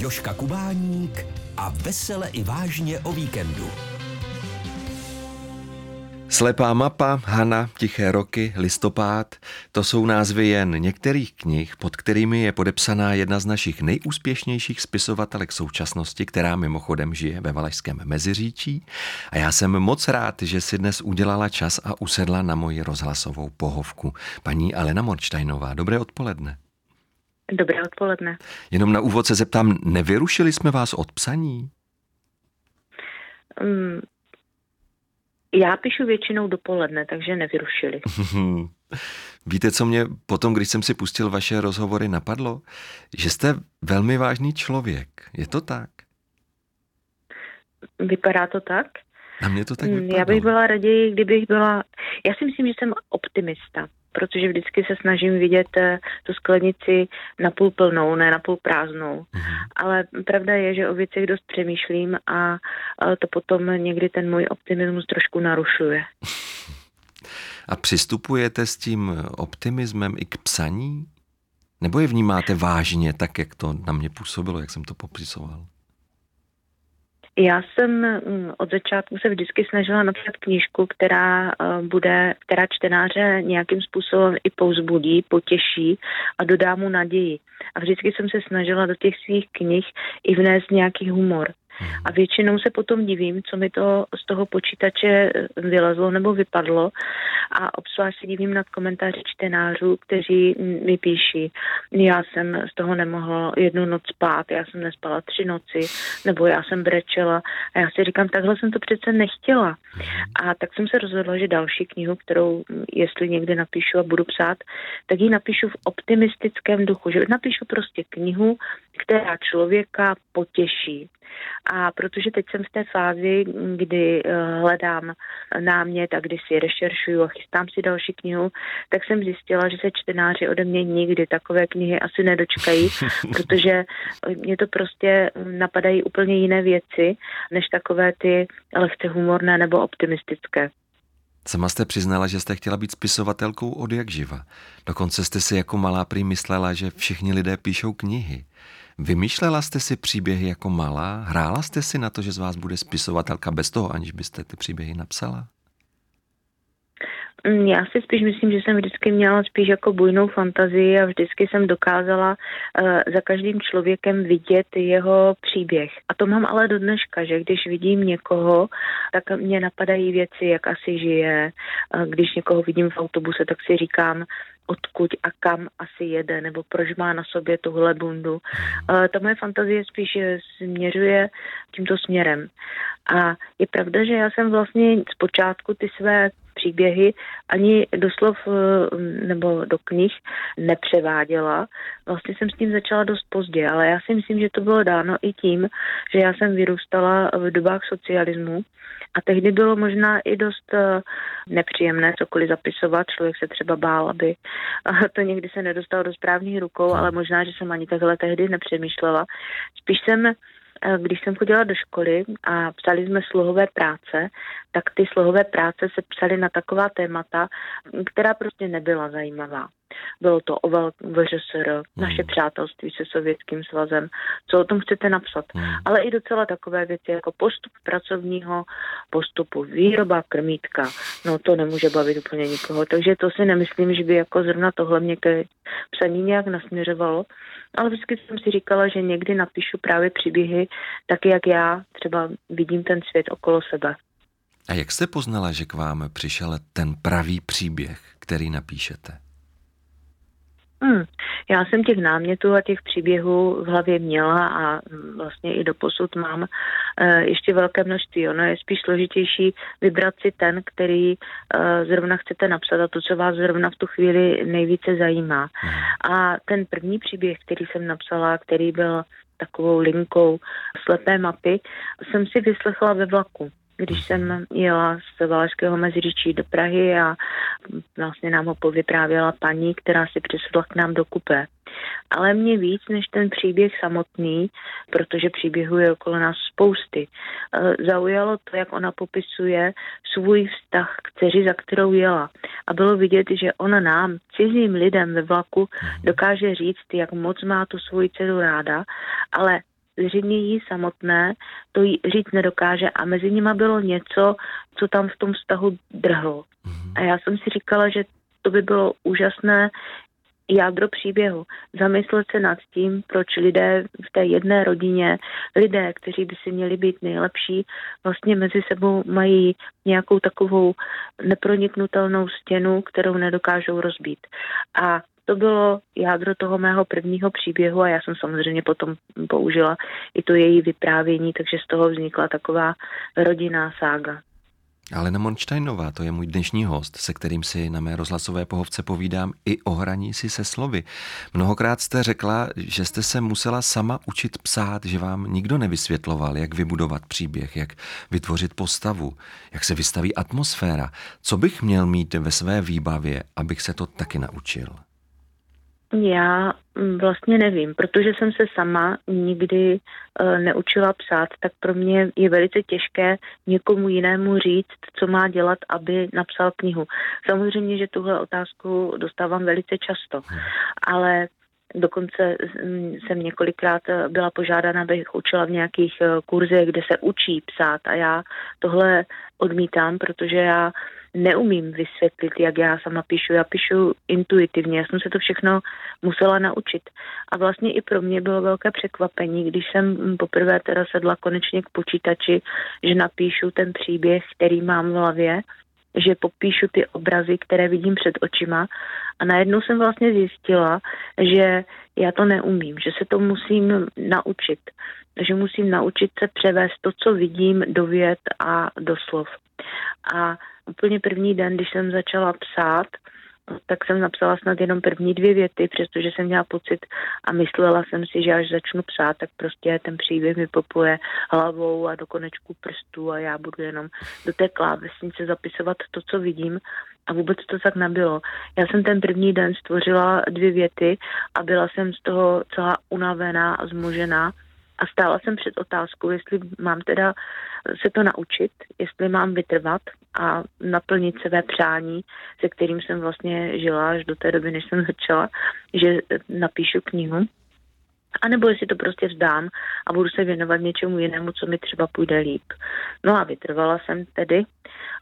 Joška Kubáník a vesele i vážně o víkendu. Slepá mapa, Hana, Tiché roky, Listopád, to jsou názvy jen některých knih, pod kterými je podepsaná jedna z našich nejúspěšnějších spisovatelek současnosti, která mimochodem žije ve Valašském Meziříčí. A já jsem moc rád, že si dnes udělala čas a usedla na moji rozhlasovou pohovku. Paní Alena Morčtajnová, dobré odpoledne. Dobré odpoledne. Jenom na úvod se zeptám, nevyrušili jsme vás od psaní? Um, já píšu většinou dopoledne, takže nevyrušili. Víte, co mě potom, když jsem si pustil vaše rozhovory, napadlo? Že jste velmi vážný člověk. Je to tak? Vypadá to tak? Na mě to tak vypadlo. Já bych byla raději, kdybych byla... Já si myslím, že jsem optimista protože vždycky se snažím vidět eh, tu sklenici napůl plnou, ne napůl prázdnou. Mm-hmm. Ale pravda je, že o věcech dost přemýšlím a to potom někdy ten můj optimismus trošku narušuje. A přistupujete s tím optimismem i k psaní? Nebo je vnímáte vážně, tak jak to na mě působilo, jak jsem to popisoval? Já jsem mm, od začátku se vždycky snažila napsat knížku, která eh, bude, která čtenáře nějakým způsobem i pouzbudí, potěší a dodá mu naději. A vždycky jsem se snažila do těch svých knih i vnést nějaký humor. A většinou se potom divím, co mi to z toho počítače vylezlo nebo vypadlo. A obzvlášť se divím nad komentáři čtenářů, kteří mi píší, já jsem z toho nemohla jednu noc spát, já jsem nespala tři noci, nebo já jsem brečela. A já si říkám, takhle jsem to přece nechtěla. A tak jsem se rozhodla, že další knihu, kterou jestli někdy napíšu a budu psát, tak ji napíšu v optimistickém duchu, že napíšu prostě knihu, která člověka potěší. A protože teď jsem v té fázi, kdy eh, hledám námět a kdy si rešeršuju a chystám si další knihu, tak jsem zjistila, že se čtenáři ode mě nikdy takové knihy asi nedočkají, protože mě to prostě napadají úplně jiné věci, než takové ty lehce humorné nebo optimistické. Sama jste přiznala, že jste chtěla být spisovatelkou od jak živa. Dokonce jste si jako malá prý myslela, že všichni lidé píšou knihy. Vymýšlela jste si příběhy jako malá? Hrála jste si na to, že z vás bude spisovatelka bez toho, aniž byste ty příběhy napsala? Mm, já si spíš myslím, že jsem vždycky měla spíš jako bujnou fantazii a vždycky jsem dokázala uh, za každým člověkem vidět jeho příběh. A to mám ale do dneška, že když vidím někoho, tak mě napadají věci, jak asi žije. Uh, když někoho vidím v autobuse, tak si říkám, odkud a kam asi jede, nebo proč má na sobě tuhle bundu. Ta moje fantazie spíš směřuje tímto směrem. A je pravda, že já jsem vlastně zpočátku ty své příběhy ani doslov eh, nebo do knih nepřeváděla. Vlastně jsem s tím začala dost pozdě, ale já si myslím, že to bylo dáno i tím, že já jsem vyrůstala v dobách socialismu a tehdy bylo možná i dost eh, nepříjemné cokoliv zapisovat. Člověk se třeba bál, aby to někdy se nedostalo do správných rukou, ale možná, že jsem ani takhle tehdy nepřemýšlela. Spíš jsem Eh, když jsem chodila do školy a psali jsme slohové práce, tak ty slohové práce se psaly na taková témata, která prostě nebyla zajímavá. Bylo to o VŘSR, naše hmm. přátelství se Sovětským svazem, co o tom chcete napsat. Hmm. Ale i docela takové věci jako postup pracovního postupu, výroba krmítka, no to nemůže bavit úplně nikoho. Takže to si nemyslím, že by jako zrovna tohle mě ke psaní nějak nasměřovalo. Ale vždycky jsem si říkala, že někdy napíšu právě příběhy taky, jak já třeba vidím ten svět okolo sebe. A jak jste poznala, že k vám přišel ten pravý příběh, který napíšete? Hmm. Já jsem těch námětů a těch příběhů v hlavě měla a vlastně i do posud mám e, ještě velké množství. Ono je spíš složitější vybrat si ten, který e, zrovna chcete napsat a to, co vás zrovna v tu chvíli nejvíce zajímá. Hmm. A ten první příběh, který jsem napsala, který byl takovou linkou slepé mapy, jsem si vyslechla ve vlaku když jsem jela z Valašského meziříčí do Prahy a vlastně nám ho povyprávěla paní, která si přisedla k nám do kupé. Ale mě víc než ten příběh samotný, protože příběhů je okolo nás spousty, eh, zaujalo to, jak ona popisuje svůj vztah k dceři, za kterou jela. A bylo vidět, že ona nám, cizím lidem ve vlaku, dokáže říct, jak moc má tu svoji dceru ráda, ale zřejmě jí samotné to jí říct nedokáže a mezi nima bylo něco, co tam v tom vztahu drhlo. Mm-hmm. A já jsem si říkala, že to by bylo úžasné jádro příběhu. Zamyslet se nad tím, proč lidé v té jedné rodině, lidé, kteří by si měli být nejlepší, vlastně mezi sebou mají nějakou takovou neproniknutelnou stěnu, kterou nedokážou rozbít. A to bylo jádro toho mého prvního příběhu a já jsem samozřejmě potom použila i to její vyprávění, takže z toho vznikla taková rodinná sága. Alena Monštajnová, to je můj dnešní host, se kterým si na mé rozhlasové pohovce povídám i o hraní si se slovy. Mnohokrát jste řekla, že jste se musela sama učit psát, že vám nikdo nevysvětloval, jak vybudovat příběh, jak vytvořit postavu, jak se vystaví atmosféra. Co bych měl mít ve své výbavě, abych se to taky naučil? Já mm, vlastně nevím, protože jsem se sama nikdy uh, neučila psát, tak pro mě je velice těžké někomu jinému říct, co má dělat, aby napsal knihu. Samozřejmě, že tuhle otázku dostávám velice často, ale Dokonce mm, jsem několikrát eh, byla požádána, abych učila v nějakých eh, kurzech, kde se učí psát a já tohle odmítám, protože já neumím vysvětlit, jak já sama píšu. Já píšu intuitivně, já jsem se to všechno musela naučit. A vlastně i pro mě bylo velké překvapení, když jsem poprvé teda sedla konečně k počítači, že napíšu ten příběh, který mám v hlavě, že popíšu ty obrazy, které vidím před očima a najednou jsem vlastně zjistila, že já to neumím, že se to musím naučit, že musím naučit se převést to, co vidím, do věd a do slov. A úplně první den, když jsem začala psát, tak jsem napsala snad jenom první dvě věty, přestože jsem měla pocit a myslela jsem si, že až začnu psát, tak prostě ten příběh mi popuje hlavou a do konečku prstů a já budu jenom do té klávesnice zapisovat to, co vidím a vůbec to tak nebylo. Já jsem ten první den stvořila dvě věty a byla jsem z toho celá unavená a zmožená a stála jsem před otázkou, jestli mám teda se to naučit, jestli mám vytrvat a naplnit své přání, se kterým jsem vlastně žila až do té doby, než jsem začala, že napíšu knihu. A nebo jestli to prostě vzdám a budu se věnovat něčemu jinému, co mi třeba půjde líp. No a vytrvala jsem tedy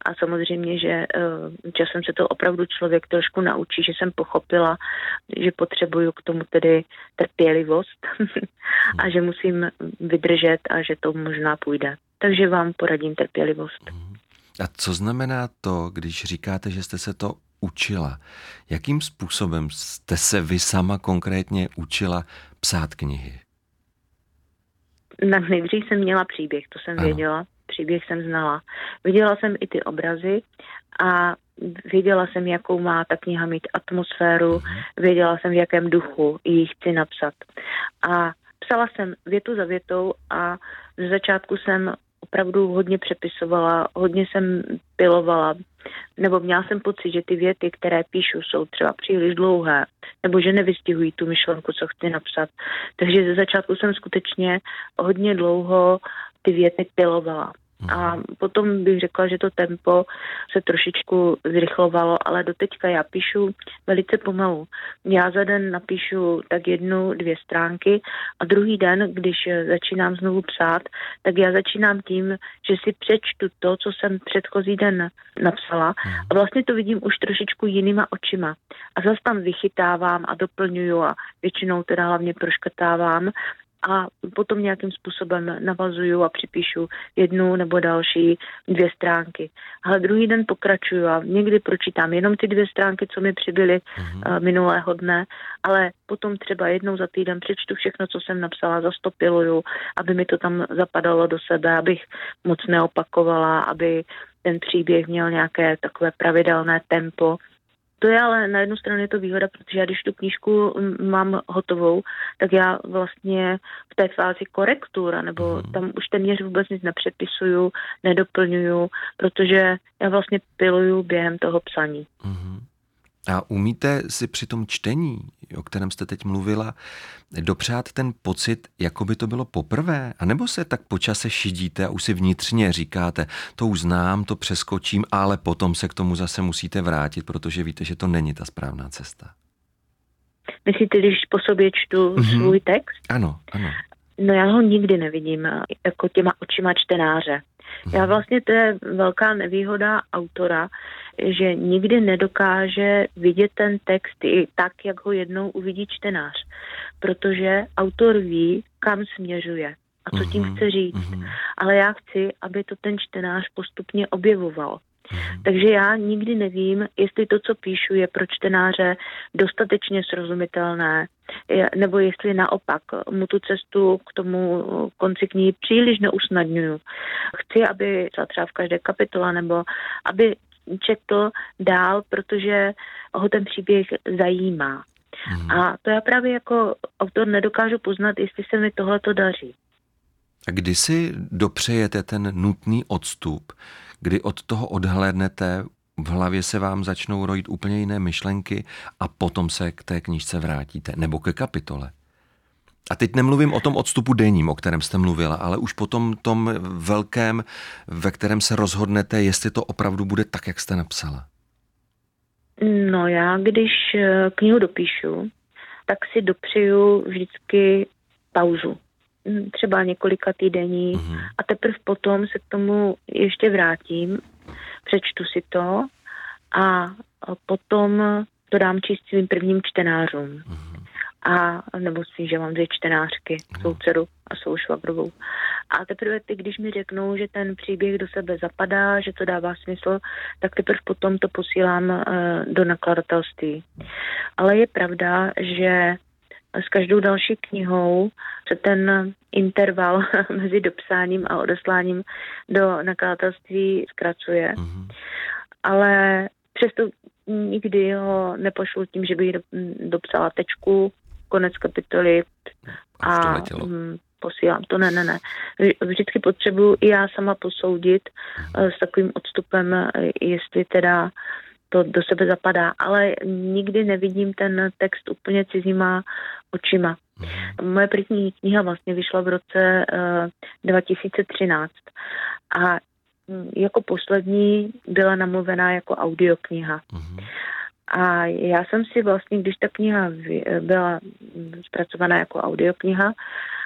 a samozřejmě, že uh, časem se to opravdu člověk trošku naučí, že jsem pochopila, že potřebuju k tomu tedy trpělivost a že musím vydržet a že to možná půjde. Takže vám poradím trpělivost. A co znamená to, když říkáte, že jste se to učila? Jakým způsobem jste se vy sama konkrétně učila psát knihy? Na nejdřív jsem měla příběh, to jsem ano. věděla. Příběh jsem znala. Viděla jsem i ty obrazy a věděla jsem, jakou má ta kniha mít atmosféru, uh-huh. věděla jsem, v jakém duchu ji chci napsat. A psala jsem větu za větou a ze začátku jsem opravdu hodně přepisovala, hodně jsem pilovala, nebo měla jsem pocit, že ty věty, které píšu, jsou třeba příliš dlouhé, nebo že nevystihují tu myšlenku, co chci napsat. Takže ze začátku jsem skutečně hodně dlouho ty věty pilovala. A potom bych řekla, že to tempo se trošičku zrychlovalo, ale doteďka já píšu velice pomalu. Já za den napíšu tak jednu, dvě stránky a druhý den, když začínám znovu psát, tak já začínám tím, že si přečtu to, co jsem předchozí den napsala a vlastně to vidím už trošičku jinýma očima. A zase tam vychytávám a doplňuju a většinou teda hlavně proškrtávám a potom nějakým způsobem navazuju a připíšu jednu nebo další dvě stránky. Ale druhý den pokračuju a někdy pročítám jenom ty dvě stránky, co mi přibyly mm-hmm. uh, minulého dne, ale potom třeba jednou za týden přečtu všechno, co jsem napsala, zastopiluju, aby mi to tam zapadalo do sebe, abych moc neopakovala, aby ten příběh měl nějaké takové pravidelné tempo to je ale na jednu stranu je to výhoda, protože já když tu knížku mám hotovou, tak já vlastně v té fázi korektura, nebo mm. tam už téměř vůbec nic nepřepisuju, nedoplňuju, protože já vlastně piluju během toho psaní. Mm. A umíte si při tom čtení, o kterém jste teď mluvila, dopřát ten pocit, jako by to bylo poprvé? A nebo se tak po čase šidíte a už si vnitřně říkáte, to už znám, to přeskočím, ale potom se k tomu zase musíte vrátit, protože víte, že to není ta správná cesta? Myslíte, když po sobě čtu mm-hmm. svůj text? Ano, ano. No já ho nikdy nevidím eh, jako těma očima čtenáře. Já mhm. vlastně, to je velká nevýhoda autora, že nikdy nedokáže vidět ten text i tak, jak ho jednou uvidí čtenář. Protože autor ví, kam směřuje a co tím mhm. chce říct. Ale já chci, aby to ten čtenář postupně objevoval. Mhm. Takže já nikdy nevím, jestli to, co píšu, je pro čtenáře dostatečně srozumitelné, nebo jestli naopak mu tu cestu k tomu konci knihy příliš neusnadňuju. Chci, aby třeba v každé kapitole, nebo aby četl dál, protože ho ten příběh zajímá. Hmm. A to já právě jako autor nedokážu poznat, jestli se mi tohle to daří. A kdy si dopřejete ten nutný odstup, kdy od toho odhlédnete, v hlavě se vám začnou rojit úplně jiné myšlenky a potom se k té knížce vrátíte, nebo ke kapitole. A teď nemluvím o tom odstupu denním, o kterém jste mluvila, ale už potom tom velkém, ve kterém se rozhodnete, jestli to opravdu bude tak, jak jste napsala. No já, když eh, knihu dopíšu, tak si dopřeju vždycky pauzu. Hm, třeba několika týdení mm-hmm. a teprve potom se k tomu ještě vrátím, přečtu si to a potom to dám číst svým prvním čtenářům. Mm-hmm. A nebo si, že mám dvě čtenářky, mm-hmm. svou dceru a svou švagrovou. A teprve ty, když mi řeknou, že ten příběh do sebe zapadá, že to dává smysl, tak teprve potom to posílám uh, do nakladatelství. Ale je pravda, že s každou další knihou se ten interval mezi dopsáním a odesláním do nakladatelství zkracuje. Mm-hmm. Ale přesto nikdy ho nepošlu tím, že bych dopsala tečku, konec kapitoly a, a posílám to. Ne, ne, ne. Vždycky potřebuji i já sama posoudit mm-hmm. s takovým odstupem, eh, jestli teda to do sebe zapadá, ale nikdy nevidím ten text úplně cizíma očima. Mhm. Moje první kniha vlastně vyšla v roce uh, eh, 2013 a mm, jako poslední byla namluvená jako audiokniha. Uh-huh. A já jsem si vlastně, když ta kniha byla zpracovaná jako audiokniha,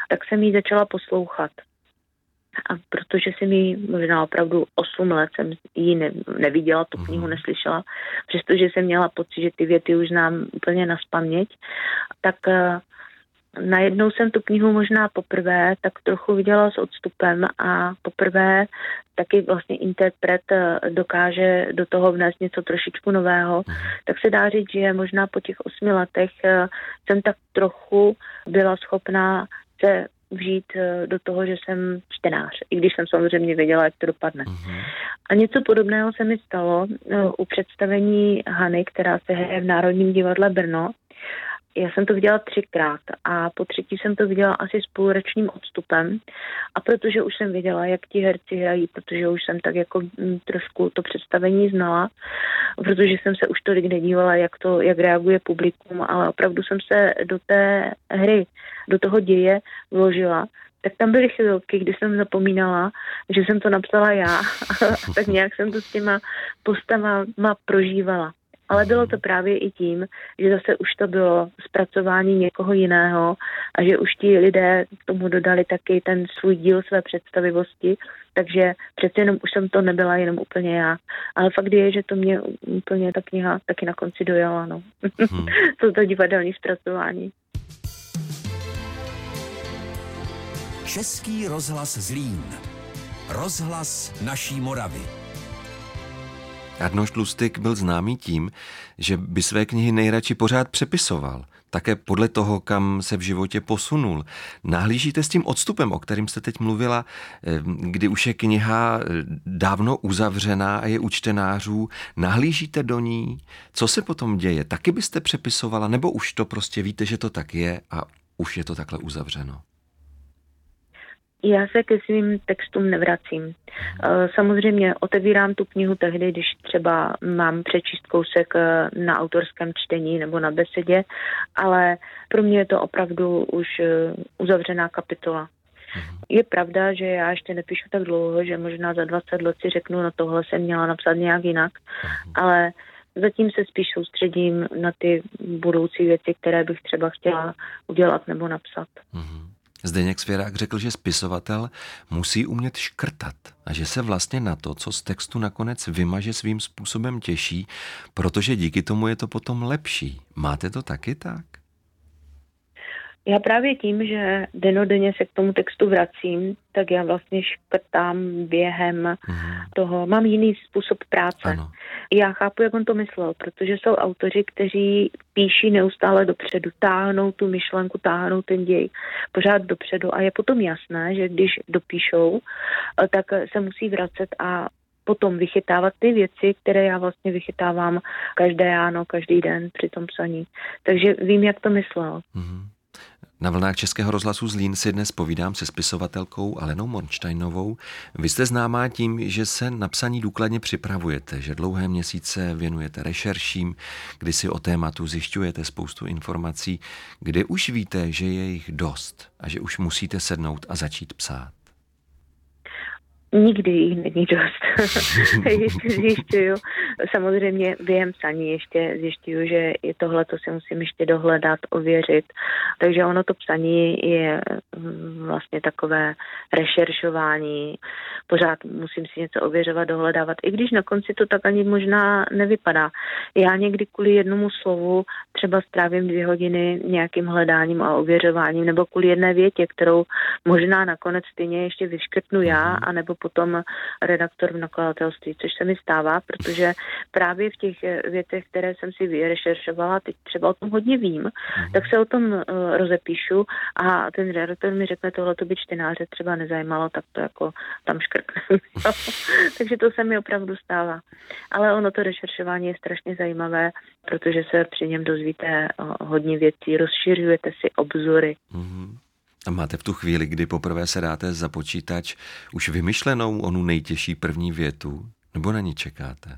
tak jsem ji začala poslouchat. A protože jsem mi možná opravdu 8 let jsem ji ne, neviděla, tu knihu mhm. neslyšela, přestože jsem měla pocit, že ty věty už znám úplně na spaměť, tak uh, najednou jsem tu knihu možná poprvé tak trochu viděla s odstupem a poprvé taky vlastně interpret eh, dokáže do toho vnést něco trošičku nového, mhm. tak se dá říct, že možná po těch osmi letech eh, jsem tak trochu byla schopná se vžít eh, do toho, že jsem čtenář, i když jsem samozřejmě věděla, jak to dopadne. Uh-huh. A něco podobného se mi stalo u představení Hany, která se hraje v Národním divadle Brno já jsem to viděla třikrát a po třetí jsem to viděla asi s půlročním odstupem a protože už jsem věděla, jak ti herci hrají, protože už jsem tak jako mm, trošku to představení znala, protože jsem se už tolik nedívala, jak to, jak reaguje publikum, ale opravdu jsem se do té hry, do toho děje vložila tak tam byly chvilky, kdy jsem zapomínala, že jsem to napsala já tak nějak jsem to s těma postavama prožívala ale bylo to právě i tím, že zase už to bylo zpracování někoho jiného a že už ti lidé k tomu dodali taky ten svůj díl své představivosti, takže přece jenom už jsem to nebyla jenom úplně já. Ale fakt je, že to mě úplně ta kniha taky na konci dojala, no. Hmm. to to divadelní zpracování. Český rozhlas Zlín. Rozhlas naší Moravy. Arnoš Lustig byl známý tím, že by své knihy nejradši pořád přepisoval, také podle toho, kam se v životě posunul. Nahlížíte s tím odstupem, o kterým jste teď mluvila, eh, kdy už je kniha eh, dávno uzavřená a je u čtenářů, nahlížíte do ní? Co se potom děje? Taky byste přepisovala, nebo už to prostě víte, že to tak je a už je to takhle uzavřeno? Já se ke svým textům nevracím. Eh, samozřejmě otevírám tu knihu tehdy, když třeba mám přečíst kousek eh, na autorském čtení nebo na besedě, ale pro mě je to opravdu už eh, uzavřená kapitola. Mhm. Je pravda, že já ještě nepíšu tak dlouho, že možná za 20 let si řeknu, no tohle jsem měla napsat nějak jinak, mhm. ale zatím se spíš soustředím na ty budoucí věci, které bych třeba chtěla udělat nebo napsat. Mm-hmm. Zdeněk Svěrák řekl, že spisovatel musí umět škrtat a že se vlastně na to, co z textu nakonec vymaže svým způsobem těší, protože díky tomu je to potom lepší. Máte to taky tak? Já právě tím, že denodenně se k tomu textu vracím, tak já vlastně škrtám během mm. toho. Mám jiný způsob práce. Ano. Já chápu, jak on to myslel, protože jsou autoři, kteří píší neustále dopředu, táhnou tu myšlenku, táhnou ten děj pořád dopředu a je potom jasné, že když dopíšou, eh, tak se musí vracet a potom vychytávat ty věci, které já vlastně vychytávám každé ráno, každý den při tom psaní. Takže vím, jak to myslel. Mm. Na vlnách Českého rozhlasu Zlín si dnes povídám se spisovatelkou Alenou Mornsteinovou. Vy jste známá tím, že se na psaní důkladně připravujete, že dlouhé měsíce věnujete rešerším, kdy si o tématu zjišťujete spoustu informací, kde už víte, že je jich dost a že už musíte sednout a začít psát. Nikdy jich není dost. ještě zjišťuju. Samozřejmě během psaní ještě zjišťuju, že je tohle, to si musím ještě dohledat, ověřit. Takže ono to psaní je mm, vlastně takové rešeršování. Pořád musím si něco ověřovat, dohledávat. I když na konci to tak ani možná nevypadá. Já někdy kvůli jednomu slovu třeba strávím dvě hodiny nějakým hledáním a ověřováním, nebo kvůli jedné větě, kterou možná nakonec stejně ještě vyškrtnu já, mhm. anebo potom redaktor v nakladatelství, což se mi stává, protože právě v těch větech, které jsem si vyrešeršovala, teď třeba o tom hodně vím, mm. tak se o tom uh, rozepíšu a ten redaktor mi řekne, tohle to by čtenáře třeba nezajímalo, tak to jako tam škrkne. Takže to se mi opravdu stává. Ale ono to rešeršování je strašně zajímavé, protože se při něm dozvíte uh, hodně věcí, rozšiřujete si obzory. Mm. A máte v tu chvíli, kdy poprvé se dáte za počítač, už vymyšlenou onu nejtěžší první větu? Nebo na ní čekáte?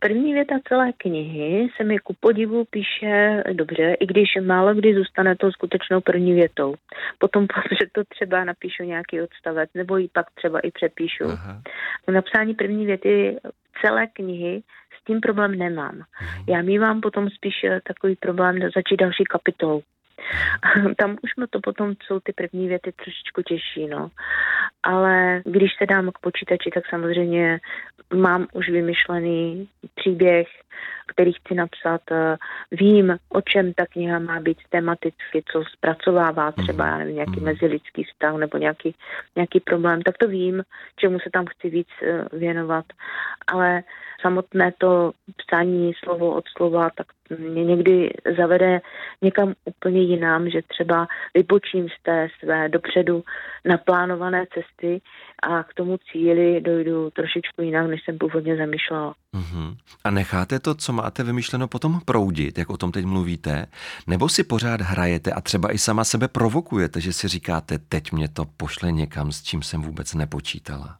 První věta celé knihy se mi ku podivu píše dobře, i když málo kdy zůstane to skutečnou první větou. Potom, protože to třeba napíšu nějaký odstavec, nebo ji pak třeba i přepíšu. Aha. Napsání první věty celé knihy s tím problém nemám. Aha. Já mývám potom spíš takový problém začít další kapitolu. Tam už mi to potom jsou ty první věty trošičku těžší, no. Ale když se dám k počítači, tak samozřejmě mám už vymyšlený příběh, který chci napsat. Vím, o čem ta kniha má být tematicky, co zpracovává třeba, já nevím, nějaký mm. mezilidský vztah nebo nějaký, nějaký problém, tak to vím, čemu se tam chci víc eh, věnovat. Ale samotné to psání slovo od slova, tak mě někdy zavede někam úplně jinam, že třeba vypočím z té své dopředu naplánované cesty a k tomu cíli dojdu trošičku jinak, než jsem původně zamýšlela. Uh-huh. A necháte to, co máte vymyšleno, potom proudit, jak o tom teď mluvíte? Nebo si pořád hrajete a třeba i sama sebe provokujete, že si říkáte, teď mě to pošle někam, s čím jsem vůbec nepočítala?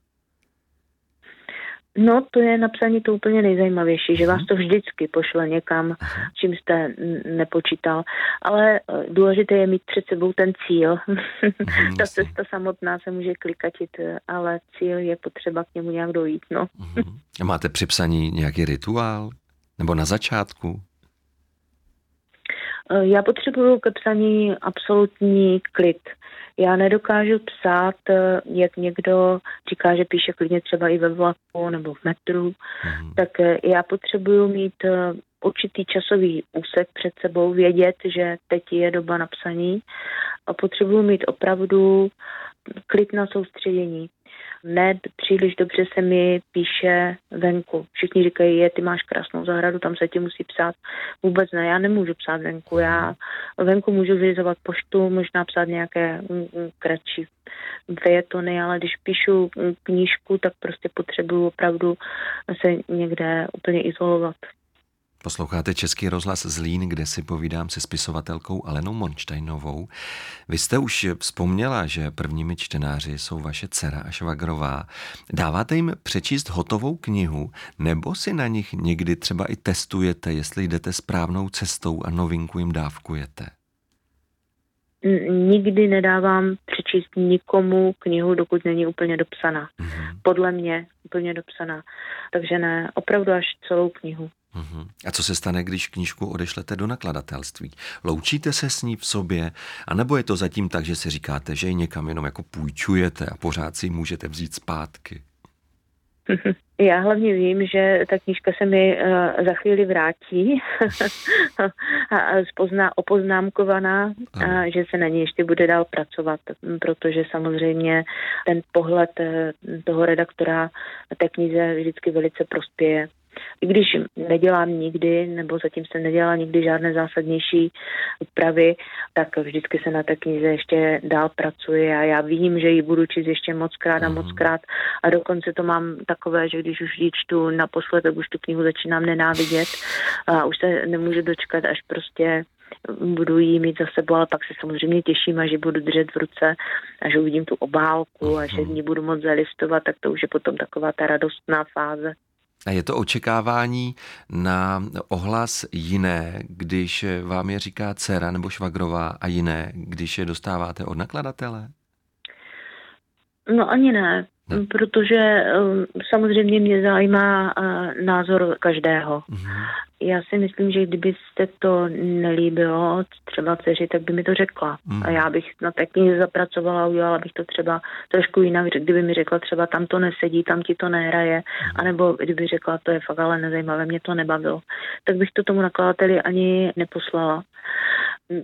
No, to je napsaní to úplně nejzajímavější, že vás to vždycky pošle někam, čím jste nepočítal. Ale eh, důležité je mít před sebou ten cíl. Mhm, Ta cesta samotná se může klikatit, eh, ale cíl je potřeba k němu nějak dojít. No. Mhm. Máte při psaní nějaký rituál? Nebo na začátku? Eh, já potřebuju ke psaní absolutní klid. Já nedokážu psát, eh, jak někdo říká, že píše klidně třeba i ve vlaku nebo v metru, mm. tak eh, já potřebuju mít určitý časový úsek před sebou, vědět, že teď je doba napsaní a potřebuju mít opravdu klid na soustředění ne příliš dobře se mi píše venku. Všichni říkají, je, ty máš krásnou zahradu, tam se ti musí psát. Vůbec ne, já nemůžu psát venku. Já venku můžu vyřizovat poštu, možná psát nějaké mm, mm, kratší fejetony, ale když píšu mm, knížku, tak prostě potřebuju opravdu se někde úplně izolovat. Posloucháte Český rozhlas Zlín, kde si povídám se spisovatelkou Alenou Monštajnovou. Vy jste už vzpomněla, že prvními čtenáři jsou vaše dcera a švagrová. Dáváte jim přečíst hotovou knihu, nebo si na nich někdy třeba i testujete, jestli jdete správnou cestou a novinku jim dávkujete? Nikdy nedávám přečíst nikomu knihu, dokud není úplně dopsaná. Mm-hmm. Podle mě úplně dopsaná. Takže ne, opravdu až celou knihu. Mm-hmm. A co se stane, když knížku odešlete do nakladatelství? Loučíte se s ní v sobě? A nebo je to zatím tak, že si říkáte, že ji někam jenom jako půjčujete a pořád si ji můžete vzít zpátky? Já hlavně vím, že ta knížka se mi uh, za chvíli vrátí a spozná, opoznámkovaná, a že se na ní ještě bude dál pracovat, protože samozřejmě ten pohled uh, toho redaktora té knize vždycky velice prospěje i když nedělám nikdy, nebo zatím jsem nedělala nikdy žádné zásadnější úpravy, tak vždycky se na té knize ještě dál pracuje a já vím, že ji budu číst ještě moc krát a moc mhm. krát a dokonce to mám takové, že když už ji čtu naposled, tak už tu knihu začínám nenávidět a už se nemůžu dočkat, až prostě budu jí mít za sebou, ale pak se samozřejmě těším a že budu držet v ruce a že uvidím tu obálku a že v ní budu moc zalistovat, tak to už je potom taková ta radostná fáze. A je to očekávání na ohlas jiné, když vám je říká dcera nebo švagrová a jiné, když je dostáváte od nakladatele? No ani ne, protože um, samozřejmě mě zajímá uh, názor každého. Mm-hmm. Já si myslím, že kdyby se to nelíbilo třeba dceři, tak by mi to řekla. Mm. A já bych na té knize zapracovala a udělala bych to třeba trošku jinak, kdyby mi řekla třeba tam to nesedí, tam ti to nehraje, mm. anebo kdyby řekla, to je fakt ale nezajímavé, mě to nebavilo, tak bych to tomu nakladateli ani neposlala.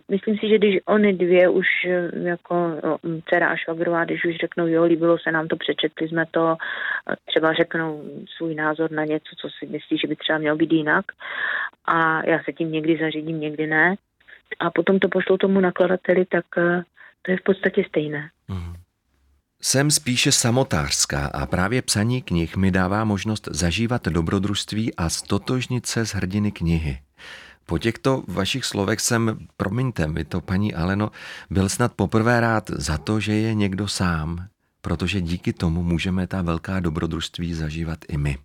Myslím si, že když oni dvě už jako no, dcera a švagrová, když už řeknou, jo, líbilo se nám to, přečetli jsme to, třeba řeknou svůj názor na něco, co si myslí, že by třeba mělo být jinak a já se tím někdy zařídím, někdy ne a potom to pošlou tomu nakladateli, tak eh, to je v podstatě stejné. Mm. Jsem spíše samotářská a právě psaní knih mi dává možnost zažívat dobrodružství a stotožnit se s hrdiny knihy. Po těchto vašich slovech jsem, promiňte mi to, paní Aleno, byl snad poprvé rád za to, že je někdo sám, protože díky tomu můžeme ta velká dobrodružství zažívat i my.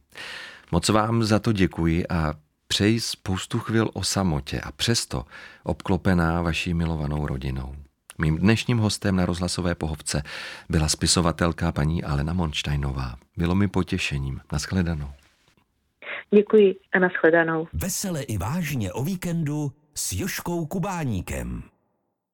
Moc vám za to děkuji a přeji spoustu chvil o samotě a přesto obklopená vaší milovanou rodinou. Mým dnešním hostem na rozhlasové pohovce byla spisovatelka paní Alena Monštajnová. Bylo mi potěšením. Naschledanou. Děkuji a nashledanou. Vesele i vážně o víkendu s Joškou Kubáníkem.